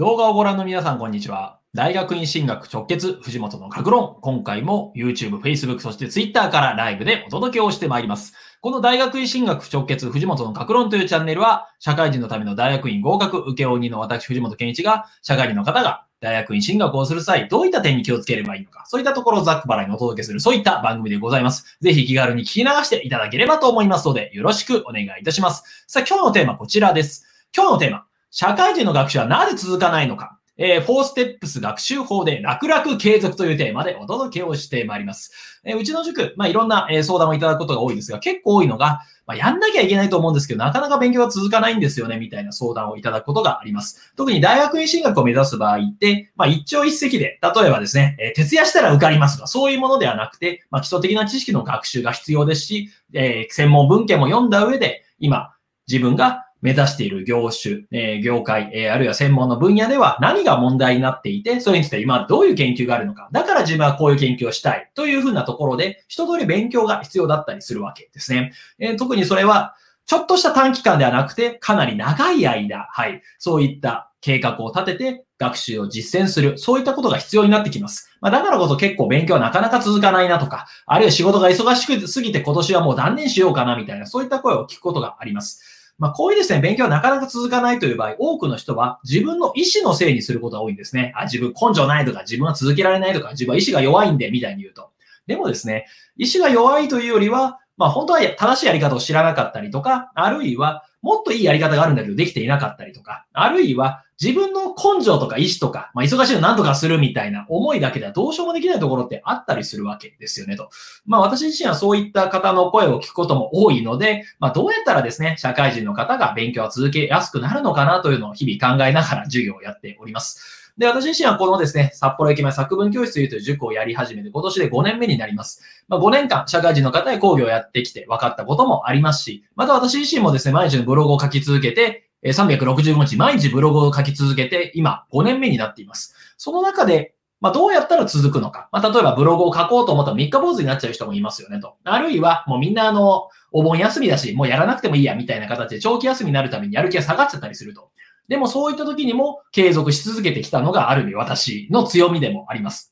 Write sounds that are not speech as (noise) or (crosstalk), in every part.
動画をご覧の皆さん、こんにちは。大学院進学直結、藤本の格論。今回も YouTube、Facebook、そして Twitter からライブでお届けをしてまいります。この大学院進学直結、藤本の格論というチャンネルは、社会人のための大学院合格受け負いの私、藤本健一が、社会人の方が大学院進学をする際、どういった点に気をつければいいのか、そういったところをざっくばらにお届けする、そういった番組でございます。ぜひ気軽に聞き流していただければと思いますので、よろしくお願いいたします。さあ、今日のテーマこちらです。今日のテーマ。社会人の学習はなぜ続かないのかえー、4ステップス学習法で楽々継続というテーマでお届けをしてまいります。えー、うちの塾、まあ、いろんな、え相談をいただくことが多いですが、結構多いのが、まあ、やんなきゃいけないと思うんですけど、なかなか勉強が続かないんですよね、みたいな相談をいただくことがあります。特に大学院進学を目指す場合って、まあ、一朝一夕で、例えばですね、えー、徹夜したら受かりますが、そういうものではなくて、まあ、基礎的な知識の学習が必要ですし、え、専門文献も読んだ上で、今、自分が目指している業種、え、業界、え、あるいは専門の分野では何が問題になっていて、それについて今どういう研究があるのか。だから自分はこういう研究をしたいというふうなところで、一通り勉強が必要だったりするわけですね。え、特にそれは、ちょっとした短期間ではなくて、かなり長い間、はい、そういった計画を立てて学習を実践する、そういったことが必要になってきます。まあ、だからこそ結構勉強はなかなか続かないなとか、あるいは仕事が忙しくすぎて今年はもう断念しようかなみたいな、そういった声を聞くことがあります。まあ、こういうですね、勉強はなかなか続かないという場合、多くの人は自分の意思のせいにすることが多いんですね。あ、自分根性ないとか、自分は続けられないとか、自分は意志が弱いんで、みたいに言うと。でもですね、意志が弱いというよりは、まあ本当は正しいやり方を知らなかったりとか、あるいはもっといいやり方があるんだけどできていなかったりとか、あるいは自分の根性とか意志とか、まあ、忙しいの何とかするみたいな思いだけではどうしようもできないところってあったりするわけですよねと。まあ私自身はそういった方の声を聞くことも多いので、まあどうやったらですね、社会人の方が勉強を続けやすくなるのかなというのを日々考えながら (laughs) 授業をやっております。で、私自身はこのですね、札幌駅前作文教室という塾をやり始めて今年で5年目になります。まあ、5年間社会人の方へ講義をやってきて分かったこともありますし、また私自身もですね、毎日のブログを書き続けて、365日毎日ブログを書き続けて、今5年目になっています。その中で、まあ、どうやったら続くのか。まあ、例えばブログを書こうと思ったら3日坊主になっちゃう人もいますよねと。あるいは、もうみんなあの、お盆休みだし、もうやらなくてもいいや、みたいな形で長期休みになるためにやる気が下がっちゃったりすると。でもそういった時にも継続し続けてきたのがある意味私の強みでもあります。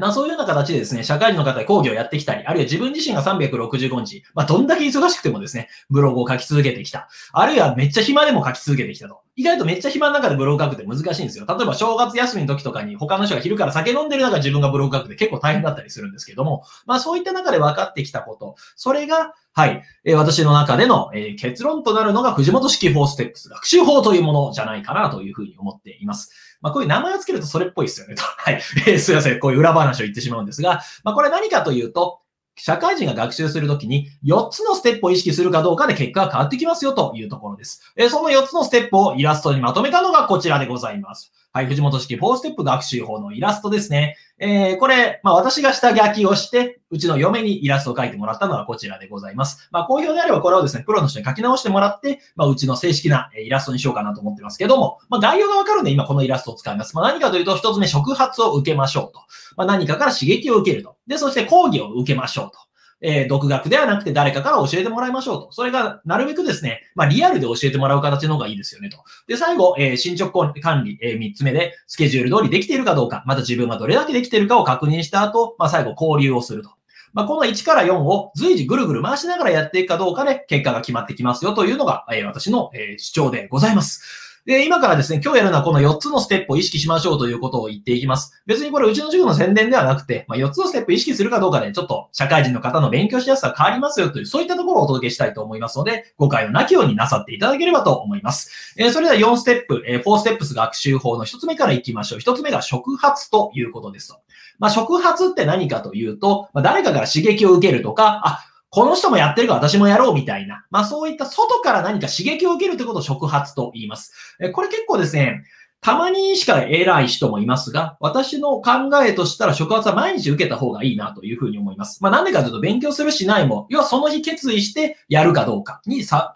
まあそういうような形でですね、社会人の方で講義をやってきたり、あるいは自分自身が365日、まあどんだけ忙しくてもですね、ブログを書き続けてきた。あるいはめっちゃ暇でも書き続けてきたと。意外とめっちゃ暇の中でブログ書くって難しいんですよ。例えば正月休みの時とかに他の人が昼から酒飲んでる中自分がブログ書くって結構大変だったりするんですけども、まあそういった中で分かってきたこと、それが、はい、えー、私の中での、えー、結論となるのが藤本式4ステップス学習法というものじゃないかなというふうに思っています。まあ、こういう名前を付けるとそれっぽいですよねと。(laughs) はい。えー、すいません。こういう裏話を言ってしまうんですが、まあ、これ何かというと、社会人が学習するときに4つのステップを意識するかどうかで結果が変わってきますよというところです。えその4つのステップをイラストにまとめたのがこちらでございます。はい、藤本式4ステップ学習法のイラストですね。えー、これ、まあ私が下書きをして、うちの嫁にイラストを描いてもらったのがこちらでございます。まあ好評であればこれをですね、プロの人に書き直してもらって、まあうちの正式なイラストにしようかなと思ってますけども、まあ概要がわかるんで今このイラストを使います。まあ何かというと、一つ目触発を受けましょうと。まあ何かから刺激を受けると。で、そして講義を受けましょうと。えー、独学ではなくて誰かから教えてもらいましょうと。それが、なるべくですね、まあ、リアルで教えてもらう形の方がいいですよねと。で、最後、えー、進捗管理、えー、3つ目で、スケジュール通りできているかどうか、また自分がどれだけできているかを確認した後、まあ、最後、交流をすると。まあ、この1から4を随時ぐるぐる回しながらやっていくかどうかで結果が決まってきますよというのが、えー、私の、えー、主張でございます。で、今からですね、今日やるのはこの4つのステップを意識しましょうということを言っていきます。別にこれうちの授業の宣伝ではなくて、まあ、4つのステップ意識するかどうかで、ちょっと社会人の方の勉強しやすさ変わりますよという、そういったところをお届けしたいと思いますので、誤解をなきようになさっていただければと思います。えー、それでは4ステップ、えー、4ステップス学習法の1つ目からいきましょう。1つ目が触発ということですと。まあ、触発って何かというと、まあ、誰かから刺激を受けるとか、あ、この人もやってるから私もやろうみたいな。まあそういった外から何か刺激を受けるということを触発と言います。これ結構ですね、たまにしか偉い人もいますが、私の考えとしたら触発は毎日受けた方がいいなというふうに思います。まあなんでかというと勉強するしないも、要はその日決意してやるかどうかにさ、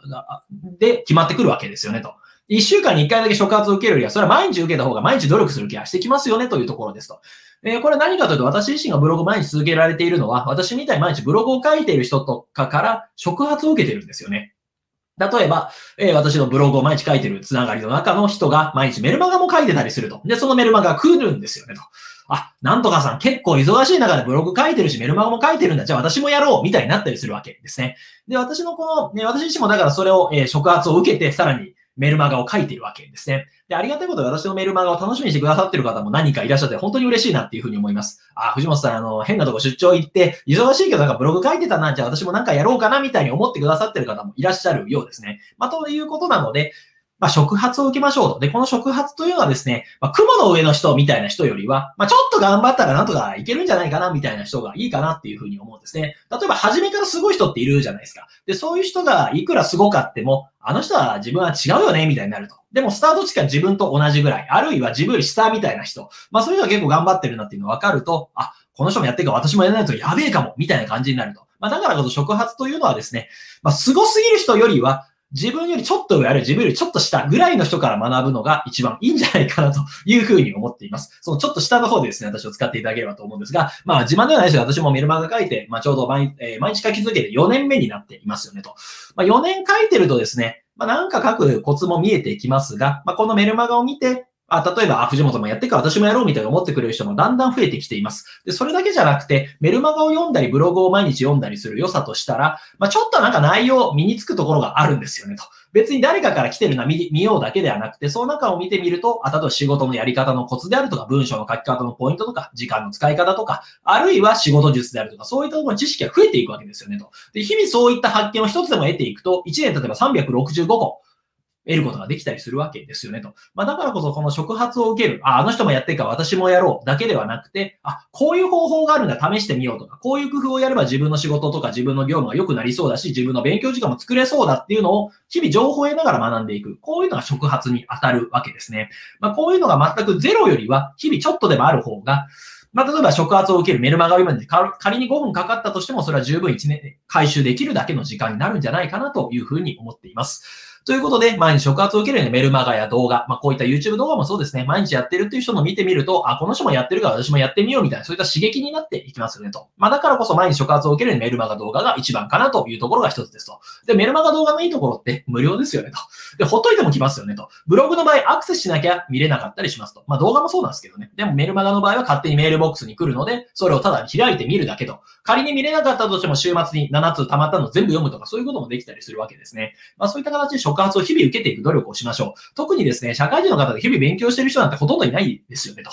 で決まってくるわけですよねと。一週間に一回だけ触発を受けるよりは、それは毎日受けた方が毎日努力する気がしてきますよねというところですと。えー、これ何かというと、私自身がブログを毎日続けられているのは、私みたいに毎日ブログを書いている人とかから触発を受けてるんですよね。例えば、えー私のブログを毎日書いてるつながりの中の人が毎日メルマガも書いてたりすると。で、そのメルマガが来るんですよねと。あ、なんとかさん結構忙しい中でブログ書いてるし、メルマガも書いてるんだ。じゃあ私もやろうみたいになったりするわけですね。で、私のこの、ね、私自身もだからそれを、えー触発を受けて、さらにメルマガを書いているわけですね。で、ありがたいことで私のメルマガを楽しみにしてくださっている方も何かいらっしゃって、本当に嬉しいなっていうふうに思います。あ、藤本さん、あの、変なとこ出張行って、忙しいけどなんかブログ書いてたな、じゃあ私もなんかやろうかなみたいに思ってくださっている方もいらっしゃるようですね。まあ、ということなので、まあ、触発を受けましょうと。で、この触発というのはですね、まあ、雲の上の人みたいな人よりは、まあ、ちょっと頑張ったらなんとかいけるんじゃないかなみたいな人がいいかなっていうふうに思うんですね。例えば、初めからすごい人っているじゃないですか。で、そういう人がいくらすごかっても、あの人は自分は違うよねみたいになると。でも、スタート地点は自分と同じぐらい、あるいは自分より下みたいな人。まあ、そういう人が結構頑張ってるなっていうのが分かると、あ、この人もやってるから私もやらないとやべえかも、みたいな感じになると。まあ、だからこそ触発というのはですね、まあ、凄すぎる人よりは、自分よりちょっと上あるいは自分よりちょっと下ぐらいの人から学ぶのが一番いいんじゃないかなと (laughs) いうふうに思っています。そのちょっと下の方でですね、私を使っていただければと思うんですが、まあ自慢ではないですよ。私もメルマガ書いて、まあちょうど毎,、えー毎日書き続けて4年目になっていますよねと。まあ4年書いてるとですね、まあなんか書くコツも見えてきますが、まあこのメルマガを見て、あ、例えば、あ、藤本もやってるか私もやろうみたいな思ってくれる人もだんだん増えてきています。で、それだけじゃなくて、メルマガを読んだり、ブログを毎日読んだりする良さとしたら、まあ、ちょっとなんか内容身につくところがあるんですよねと。別に誰かから来てるな見見ようだけではなくて、その中を見てみると、あ、例えば仕事のやり方のコツであるとか、文章の書き方のポイントとか、時間の使い方とか、あるいは仕事術であるとか、そういったところに知識が増えていくわけですよねと。で、日々そういった発見を一つでも得ていくと、1年例えば365個、得ることができたりするわけですよねと。まあだからこそこの触発を受ける、あ、あの人もやってるから私もやろうだけではなくて、あ、こういう方法があるんだ、試してみようとか、こういう工夫をやれば自分の仕事とか自分の業務が良くなりそうだし、自分の勉強時間も作れそうだっていうのを日々情報を得ながら学んでいく。こういうのが触発に当たるわけですね。まあこういうのが全くゼロよりは日々ちょっとでもある方が、まあ、例えば触発を受けるメルマガを読むので、仮に5分かかったとしても、それは十分1年回収できるだけの時間になるんじゃないかなというふうに思っています。ということで、毎日触発を受けるようにメルマガや動画、まあ、こういった YouTube 動画もそうですね、毎日やってるっていう人の見てみると、あ、この人もやってるから私もやってみようみたいな、そういった刺激になっていきますよねと。まあ、だからこそ毎日触発を受けるようにメルマガ動画が一番かなというところが一つですと。で、メルマガ動画のいいところって無料ですよねと。で、ほっといても来ますよねと。ブログの場合、アクセスしなきゃ見れなかったりしますと。まあ、動画もそうなんですけどね。でもメルマガの場合は勝手にメールボックスに来るので、それをただ開いてみるだけと。仮に見れなかったとしても週末に7つ溜まったの全部読むとか、そういうこともできたりするわけですね。まあ、そういった形で触発を日々受けていく努力をしましょう。特にですね、社会人の方で日々勉強してる人なんてほとんどいないですよねと。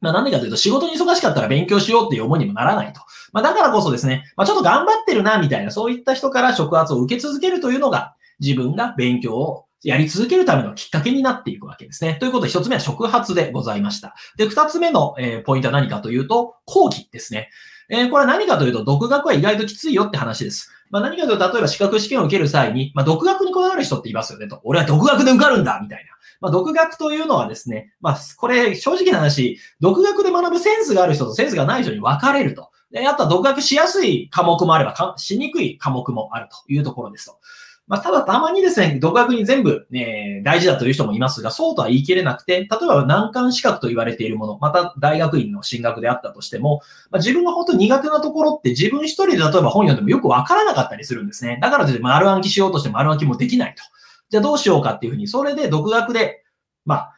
まあ、なんでかというと、仕事に忙しかったら勉強しようっていう思いにもならないと。まあ、だからこそですね、まあ、ちょっと頑張ってるな、みたいな、そういった人から触発を受け続けるというのが、自分が勉強をやり続けるためのきっかけになっていくわけですね。ということで、一つ目は触発でございました。で、二つ目の、えポイントは何かというと、講義ですね。えーこれは何かというと、独学は意外ときついよって話です。まあ、何かというと、例えば資格試験を受ける際に、まあ、独学にこだわる人っていますよねと。俺は独学で受かるんだみたいな。まあ、独学というのはですね、まあ、これ、正直な話、独学で学ぶセンスがある人とセンスがない人に分かれると。で、あとは独学しやすい科目もあれば、しにくい科目もあるというところですと。まあ、ただたまにですね、独学に全部、ね、大事だという人もいますが、そうとは言い切れなくて、例えば難関資格と言われているもの、また大学院の進学であったとしても、まあ、自分が本当に苦手なところって自分一人で例えば本読んでもよくわからなかったりするんですね。だからといって丸暗記しようとしても丸暗記もできないと。じゃあどうしようかっていうふうに、それで独学で、まあ、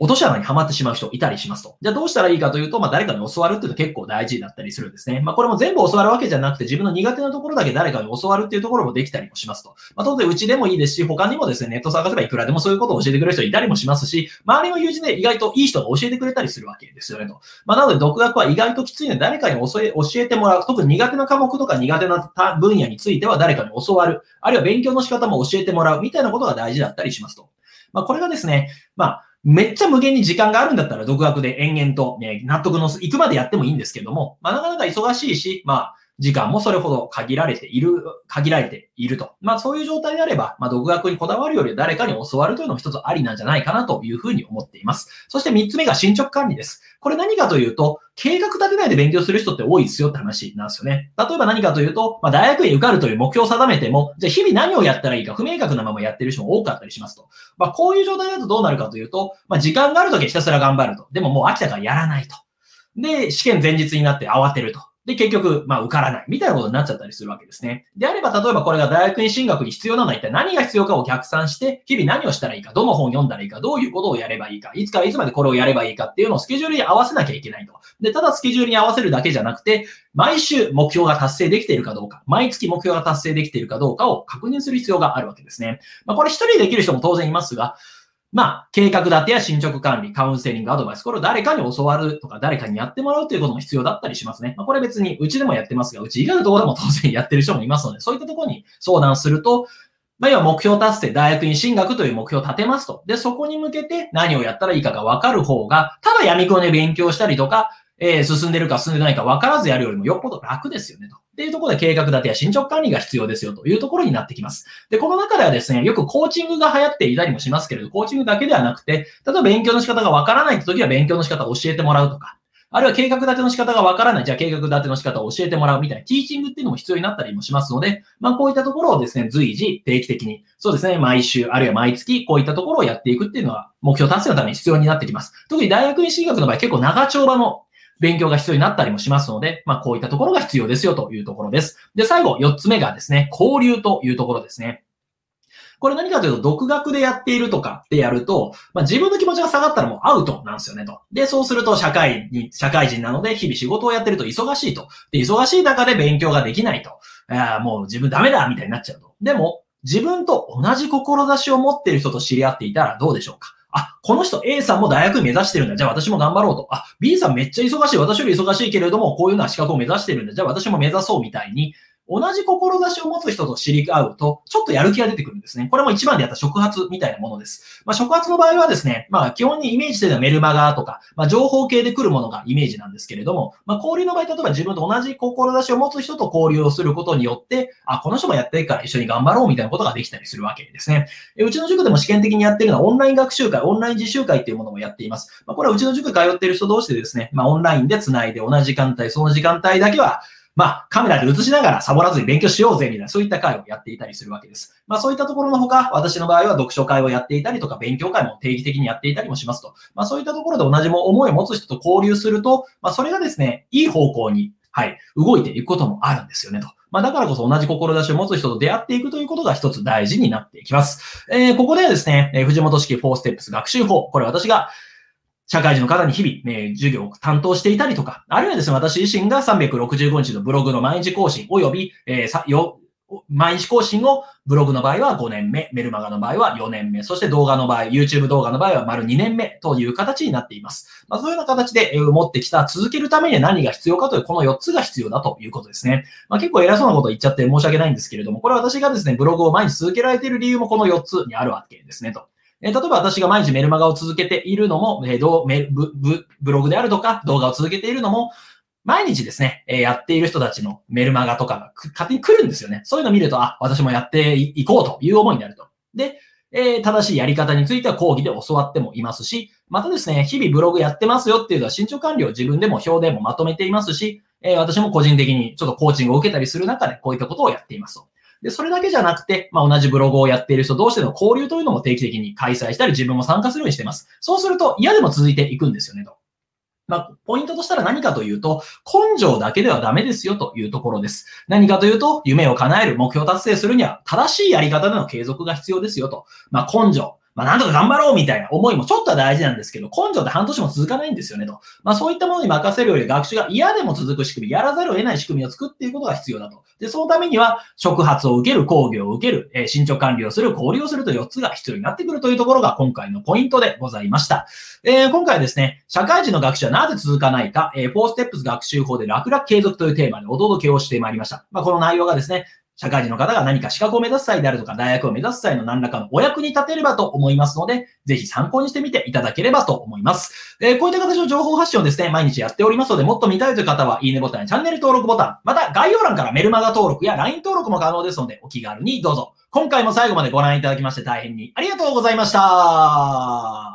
落とし穴にはまってしまう人いたりしますと。じゃあどうしたらいいかというと、まあ誰かに教わるっていうのは結構大事だったりするんですね。まあこれも全部教わるわけじゃなくて、自分の苦手なところだけ誰かに教わるっていうところもできたりもしますと。まあ当然うちでもいいですし、他にもですね、ネット探せばいくらでもそういうことを教えてくれる人いたりもしますし、周りの友人で意外といい人が教えてくれたりするわけですよねと。まあなので独学は意外ときついので誰かに教え教えてもらう。特に苦手な科目とか苦手な分野については誰かに教わる。あるいは勉強の仕方も教えてもらうみたいなことが大事だったりしますと。まあこれがですね、まあめっちゃ無限に時間があるんだったら独学で延々と、ね、納得のいくまでやってもいいんですけども、まあなかなか忙しいし、まあ時間もそれほど限られている、限られていると。まあそういう状態であれば、まあ独学にこだわるより誰かに教わるというのも一つありなんじゃないかなというふうに思っています。そして三つ目が進捗管理です。これ何かというと、計画立てないで勉強する人って多いですよって話なんですよね。例えば何かというと、まあ大学に受かるという目標を定めても、じゃあ日々何をやったらいいか不明確なままやってる人も多かったりしますと。まあこういう状態だとどうなるかというと、まあ時間があるときひたすら頑張ると。でももう飽きたからやらないと。で、試験前日になって慌てると。で、結局、まあ、受からないみたいなことになっちゃったりするわけですね。であれば、例えばこれが大学院進学に必要なのは一体何が必要かを逆算して、日々何をしたらいいか、どの本読んだらいいか、どういうことをやればいいか、いつからいつまでこれをやればいいかっていうのをスケジュールに合わせなきゃいけないと。で、ただスケジュールに合わせるだけじゃなくて、毎週目標が達成できているかどうか、毎月目標が達成できているかどうかを確認する必要があるわけですね。まあ、これ一人でできる人も当然いますが、まあ、計画立てや進捗管理、カウンセリング、アドバイス、これを誰かに教わるとか、誰かにやってもらうということも必要だったりしますね。まあ、これ別にうちでもやってますが、うち以外のところでも当然やってる人もいますので、そういったところに相談すると、まあ、要は目標達成、大学院進学という目標を立てますと。で、そこに向けて何をやったらいいかがわかる方が、ただ闇雲で勉強したりとか、えー、進んでるか進んでないか分からずやるよりもよっぽど楽ですよねと。っていうところで計画立てや進捗管理が必要ですよというところになってきます。で、この中ではですね、よくコーチングが流行っていたりもしますけれど、コーチングだけではなくて、例えば勉強の仕方が分からないって時は勉強の仕方を教えてもらうとか、あるいは計画立ての仕方がわからない。じゃあ計画立ての仕方を教えてもらうみたいなティーチングっていうのも必要になったりもしますので、まあこういったところをですね、随時定期的に、そうですね、毎週、あるいは毎月、こういったところをやっていくっていうのは目標達成のために必要になってきます。特に大学院進学の場合結構長丁場の勉強が必要になったりもしますので、まあこういったところが必要ですよというところです。で、最後、4つ目がですね、交流というところですね。これ何かというと、独学でやっているとかってやると、まあ、自分の気持ちが下がったらもうアウトなんですよねと。で、そうすると社会に、社会人なので日々仕事をやってると忙しいと。で、忙しい中で勉強ができないと。あもう自分ダメだみたいになっちゃうと。でも、自分と同じ志を持っている人と知り合っていたらどうでしょうか？あ、この人 A さんも大学目指してるんだ。じゃあ私も頑張ろうと。あ、B さんめっちゃ忙しい。私より忙しいけれども、こういうのは資格を目指してるんだ。じゃあ私も目指そうみたいに、同じ志を持つ人と知り合うと、ちょっとやる気が出てくるんですね。これも一番でやった触発みたいなものです。まあ、触発の場合はですね、まあ、基本にイメージしてるのはメルマガとか、まあ、情報系で来るものがイメージなんですけれども、まあ、交流の場合、例えば自分と同じ志を持つ人と交流をすることによって、あ、この人もやってるから一緒に頑張ろうみたいなことができたりするわけですね。うちの塾でも試験的にやってるのはオンライン学習会、オンライン実習会っていうものもやっています。まあ、これはうちの塾通ってる人同士でですね、まあ、オンラインで繋いで同じ時間帯、その時間帯だけは、まあ、カメラで映しながらサボらずに勉強しようぜ、みたいな、そういった会をやっていたりするわけです。まあ、そういったところのほか、私の場合は読書会をやっていたりとか、勉強会も定期的にやっていたりもしますと。まあ、そういったところで同じ思いを持つ人と交流すると、まあ、それがですね、いい方向に、はい、動いていくこともあるんですよね、と。まあ、だからこそ同じ志を持つ人と出会っていくということが一つ大事になっていきます。えー、ここではですね、藤本式4ステップス学習法、これ私が社会人の方に日々、え、授業を担当していたりとか、あるいはですね、私自身が365日のブログの毎日更新及び、えー、さよ毎日更新をブログの場合は5年目、メルマガの場合は4年目、そして動画の場合、YouTube 動画の場合は丸2年目という形になっています。まあ、そういうような形で持ってきた続けるために何が必要かというこの4つが必要だということですね。まあ、結構偉そうなこと言っちゃって申し訳ないんですけれども、これは私がですね、ブログを毎日続けられている理由もこの4つにあるわけですねと。え例えば私が毎日メルマガを続けているのも、えー、メブブログであるとか動画を続けているのも、毎日ですね、え、やっている人たちのメルマガとかが勝手に来るんですよね。そういうのを見ると、あ、私もやっていこうという思いになると。で、え、正しいやり方については講義で教わってもいますし、またですね、日々ブログやってますよっていうのは進捗管理を自分でも表でもまとめていますし、え、私も個人的にちょっとコーチングを受けたりする中でこういったことをやっています。で、それだけじゃなくて、まあ、同じブログをやっている人同士での交流というのも定期的に開催したり、自分も参加するようにしています。そうすると嫌でも続いていくんですよね、と。まあ、ポイントとしたら何かというと、根性だけではダメですよというところです。何かというと、夢を叶える、目標達成するには、正しいやり方での継続が必要ですよと。まあ、根性。まあ、なんとか頑張ろうみたいな思いもちょっとは大事なんですけど、根性って半年も続かないんですよねと。まあ、そういったものに任せるより学習が嫌でも続く仕組み、やらざるを得ない仕組みを作っていくことが必要だと。で、そのためには、触発を受ける、講義を受ける、えー、進捗管理をする、交流をすると4つが必要になってくるというところが今回のポイントでございました。えー、今回はですね、社会人の学習はなぜ続かないか、えー、4ステップス学習法で楽々継続というテーマでお届けをしてまいりました。まあ、この内容がですね、社会人の方が何か資格を目指す際であるとか、大学を目指す際の何らかのお役に立てればと思いますので、ぜひ参考にしてみていただければと思います。えー、こういった形の情報発信をですね、毎日やっておりますので、もっと見たいという方は、いいねボタンやチャンネル登録ボタン、また概要欄からメルマガ登録や LINE 登録も可能ですので、お気軽にどうぞ。今回も最後までご覧いただきまして大変にありがとうございました。